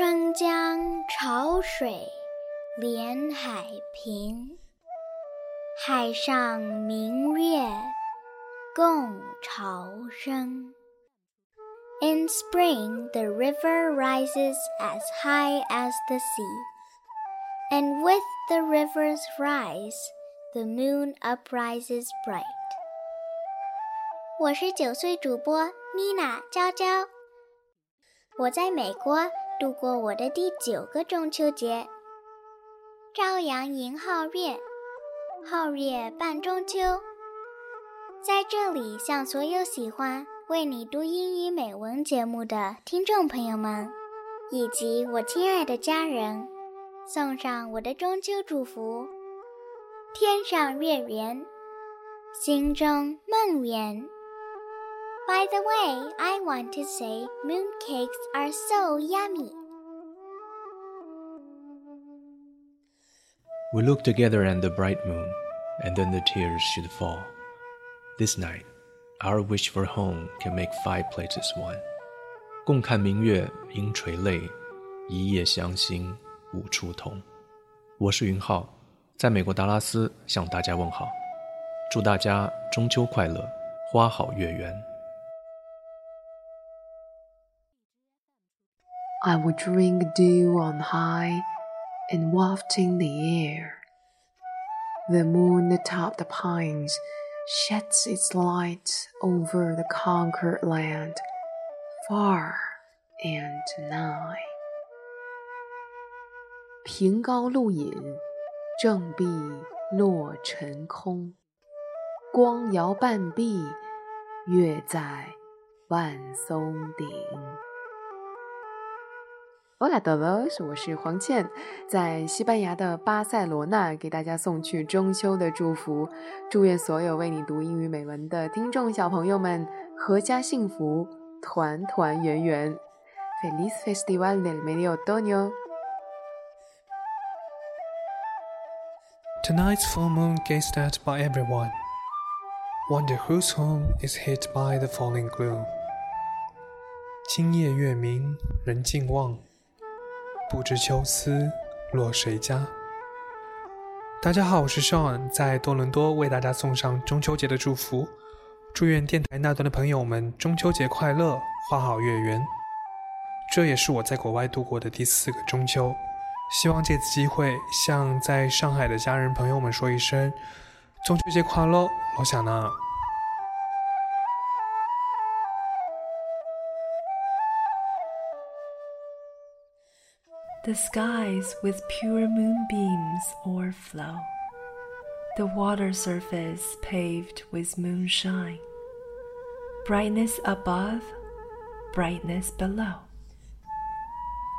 春江潮水连海平，海上明月共潮生。In spring, the river rises as high as the sea, and with the river's rise, the moon uprises bright. 我是九岁主播妮娜娇娇，我在美国 度过我的第九个中秋节。朝阳迎皓月，皓月伴中秋。在这里，向所有喜欢为你读英语美文节目的听众朋友们，以及我亲爱的家人，送上我的中秋祝福：天上月圆，心中梦圆。By the way, I want to say mooncakes are so yummy. We look together at the bright moon, and then the tears should fall. This night, our wish for home can make five places one. 共看明月应垂泪，一夜相心无处同。我是云浩，在美国达拉斯向大家问好，祝大家中秋快乐，花好月圆。 I would drink dew on high and wafting the air. The moon atop the pines sheds its light over the conquered land, far and nigh. 平高露隐，正壁落尘空。光摇半壁，月在万松顶。 Hola todos，我是黄倩，在西班牙的巴塞罗那给大家送去中秋的祝福，祝愿所有为你读英语美文的听众小朋友们阖家幸福，团团圆圆。Feliz Festival del Medio Otoño! Tonight's full moon gazed at by everyone. Wonder whose home is hit by the falling gloom. 今夜月明人尽望。不知秋思落谁家？大家好，我是 Sean，在多伦多为大家送上中秋节的祝福，祝愿电台那端的朋友们中秋节快乐，花好月圆。这也是我在国外度过的第四个中秋，希望借此机会向在上海的家人朋友们说一声中秋节快乐，我想呢。The skies with pure moonbeams o'erflow, the water surface paved with moonshine, brightness above, brightness below.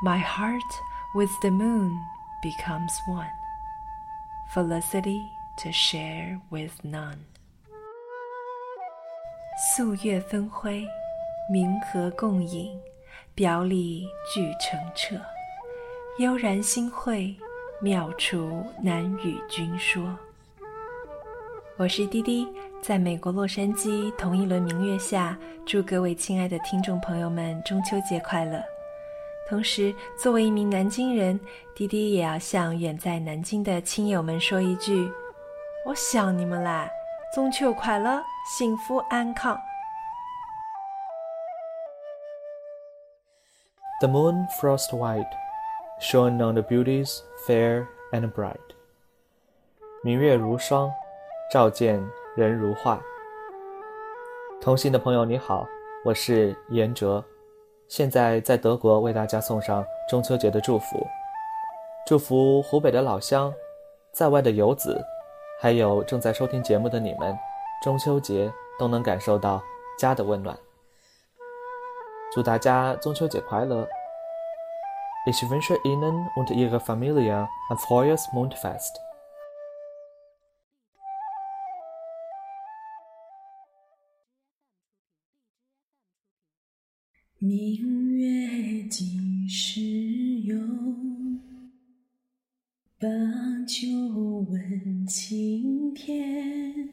My heart with the moon becomes one, felicity to share with none. 素月分辉，明和共饮，表里俱澄澈。 悠然心会，妙处难与君说。我是滴滴，在美国洛杉矶同一轮明月下，祝各位亲爱的听众朋友们中秋节快乐。同时，作为一名南京人，滴滴也要向远在南京的亲友们说一句：我想你们啦！中秋快乐，幸福安康。The moon frost white. Shone on the beauties fair and bright。明月如霜，照见人如画。同行的朋友你好，我是严哲，现在在德国为大家送上中秋节的祝福，祝福湖北的老乡，在外的游子，还有正在收听节目的你们，中秋节都能感受到家的温暖。祝大家中秋节快乐 ！Ich wünsche Ihnen und Ihrer Familie ein frohes Mondfest. 明月几时有？把酒问青天。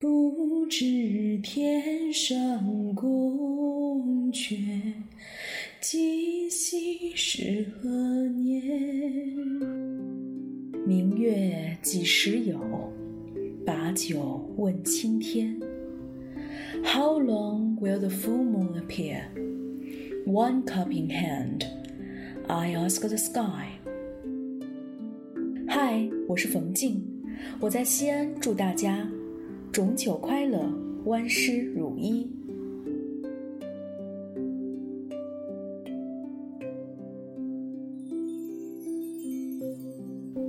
不知天上宫阙。 今夕是何年？明月几时有？把酒问青天。How long will the full moon appear? One cup in hand, I ask the sky. 嗨，我是冯静，我在西安，祝大家中秋快乐，万事如意。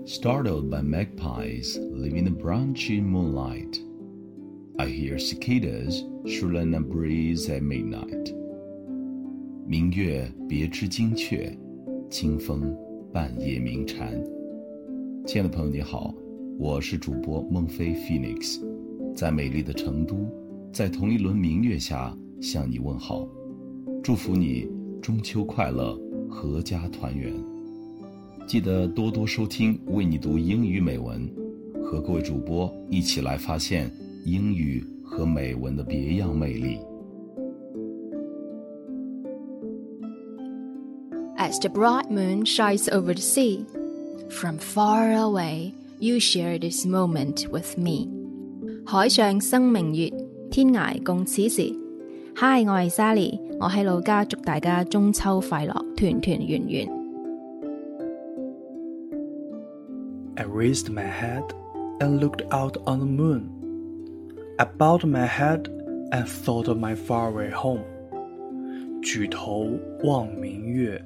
Startled by magpies leaving the branchy moonlight, I hear cicadas shrilling a breeze at midnight. 明月别枝惊鹊，清风半夜鸣蝉。亲爱的朋友，你好，我是主播孟非 Phoenix，在美丽的成都，在同一轮明月下向你问好，祝福你中秋快乐，阖家团圆。记得多多收听，为你读英语美文，和各位主播一起来发现英语和美文的别样魅力。As the bright moon shines over the sea, from far away you share this moment with me. 海上生明月，天涯共此时。Hi，我系 Sally，我喺老家，祝大家中秋快乐，团团圆圆。 Raised my head and looked out on the moon. I bowed my head and thought of my faraway home. 举头望明月，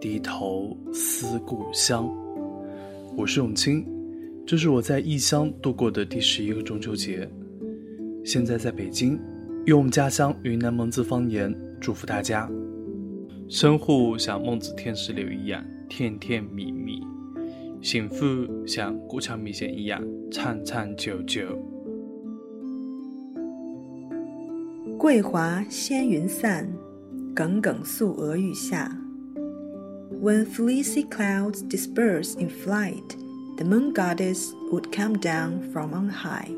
低头思故乡。我是永清，这是我在异乡度过的第十一个中秋节。现在在北京，用家乡云南蒙自方言祝福大家。生活像孟子天石榴一样甜甜蜜蜜。幸福像过桥米线一样长长久久。桂华仙云散，耿耿素娥欲下。When fleecy clouds disperse in flight, the moon goddess would come down from on high.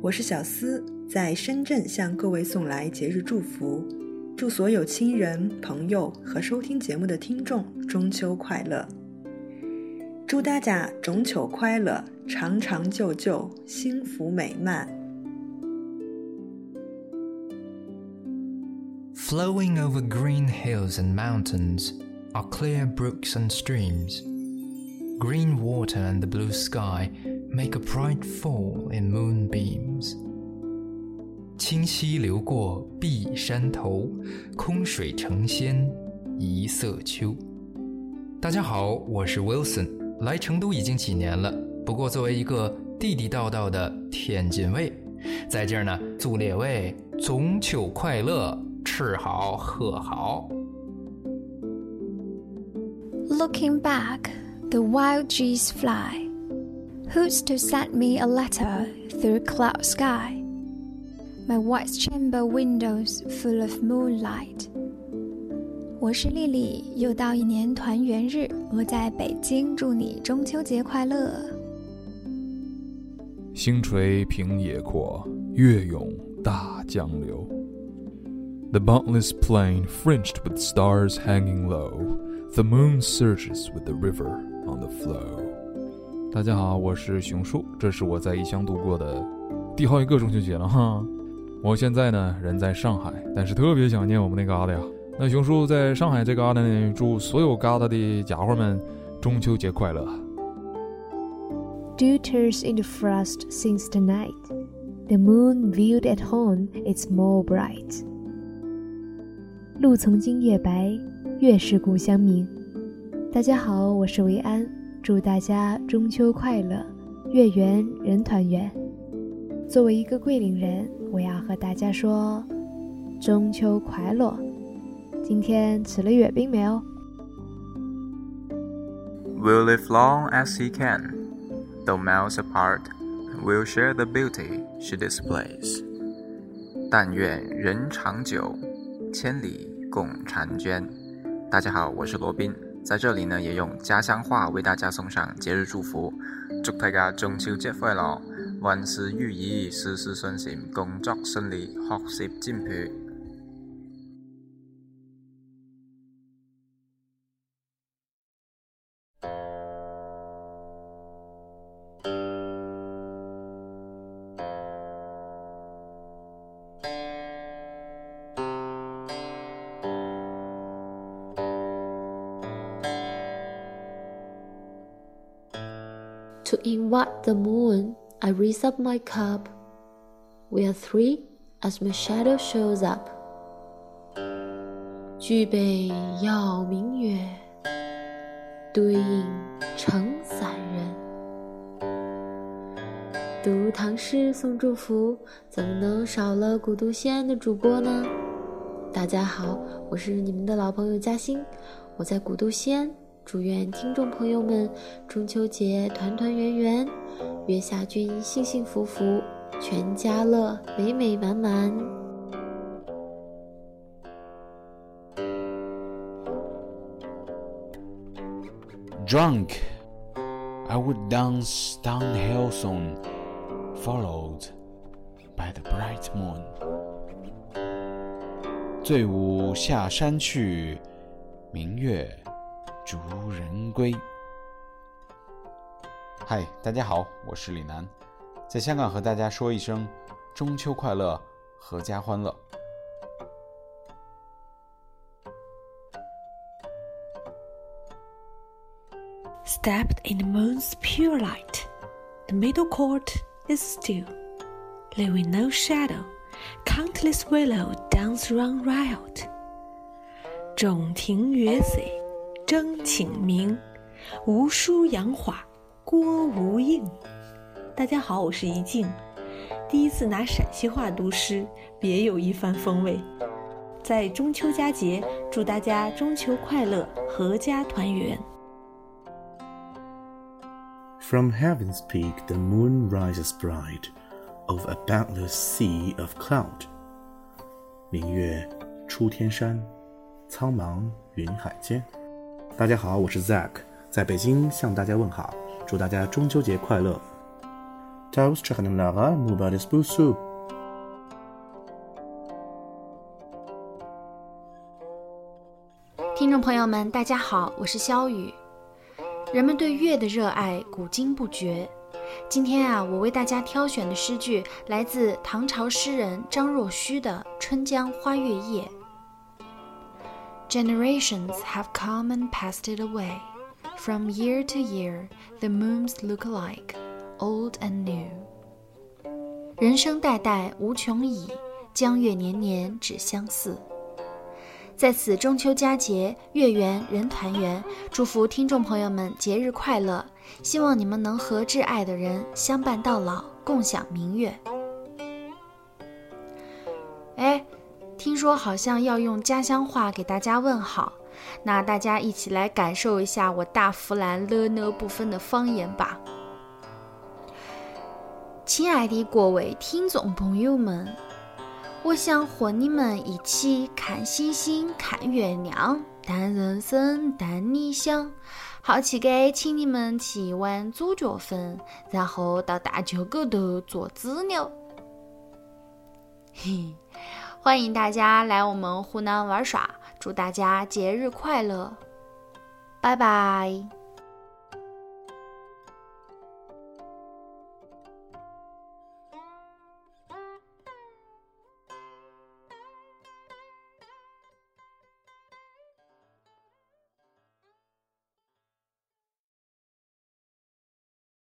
我是小思，在深圳向各位送来节日祝福，祝所有亲人、朋友和收听节目的听众中秋快乐！祝大家中秋快乐，长长久久，幸福美满。 Flowing over green hills and mountains are clear brooks and streams. Green water and the blue sky make a bright fall in moonbeams. 清溪流过碧山头，空水成仙一色秋。大家好，我是 Wilson，来成都已经几年了。不过作为一个地地道道的天津卫，在这儿呢，祝列位中秋快乐！吃好喝好。Looking back, the wild geese fly. Who's to send me a letter through cloud sky? My white chamber windows full of moonlight. 我是丽丽，又到一年团圆日，我在北京，祝你中秋节快乐。星垂平野阔，月涌大江流。The boundless plain fringed with stars hanging low, the moon surges with the river on the flow. 大家好，我是熊叔，这是我在异乡度过的第好几个中秋节了哈。 我现在呢人在上海，但是特别想念我们那旮瘩呀。那熊叔在上海这旮瘩呢，祝所有旮瘩的家伙们中秋节快乐。Dew tears in the frost since the night. The moon viewed at home is more bright. 路从今夜白，月是故乡明。大家好，我是维安，祝大家中秋快乐，月圆人团圆。作为一个桂林人，我要和大家说中秋快乐。今天吃了月饼没有 Will live long as he can, though miles apart, we'll share the beauty she displays. 但愿人长久，千里共婵娟。大家好，我是罗宾，在这里呢也用家乡话为大家送上节日祝福，祝大家中秋节快乐，万事如意事事顺心工作顺利学习进步 to invite the moon I raise up my cup. We are three as my shadow shows up. 举杯邀明月，对影成三人。读唐诗送祝福，怎么能少了古都西安的主播呢？大家好，我是你们的老朋友嘉欣，我在古都西安。祝愿听众朋友们中秋节团团圆圆，月下君幸幸福福，全家乐美美满满。Drunk, I would dance down hill soon, followed by the bright moon. 醉舞下山去，明月。逐人归。嗨，大家好，我是李楠，在香港和大家说一声中秋快乐，阖家欢乐。Stepped in the moon's pure light, the middle court is still, leaving no shadow. Countless willow dance run riot. 众庭月色。征请明，无书杨华郭无应。大家好，我是怡静，第一次拿陕西话读诗，别有一番风味。在中秋佳节，祝大家中秋快乐，阖家团圆。From heaven's peak, the moon rises bright over a boundless sea of cloud. 明月出天山，苍茫云海间。大家好，我是 Zack，在北京向大家问好，祝大家中秋节快乐。听众朋友们，大家好，我是肖雨。人们对月的热爱古今不绝。今天啊，我为大家挑选的诗句来自唐朝诗人张若虚的《春江花月夜》。Generations have come and passed it away. From year to year, the moons look alike, old and new. 人生代代无穷已，江月年年只相似。在此中秋佳节，月圆人团圆，祝福听众朋友们节日快乐！希望你们能和挚爱的人相伴到老，共享明月。听说好像要用家乡话给大家问好，那大家一起来感受一下我大弗兰了呢不分的方言吧。亲爱的各位听众朋友们，我想和你们一起看星星、看月亮，谈人生、谈理想。好奇的，请你们吃一碗猪脚粉，然后到大丘沟头做资料。嘿。欢迎大家来我们湖南玩耍，祝大家节日快乐，拜拜。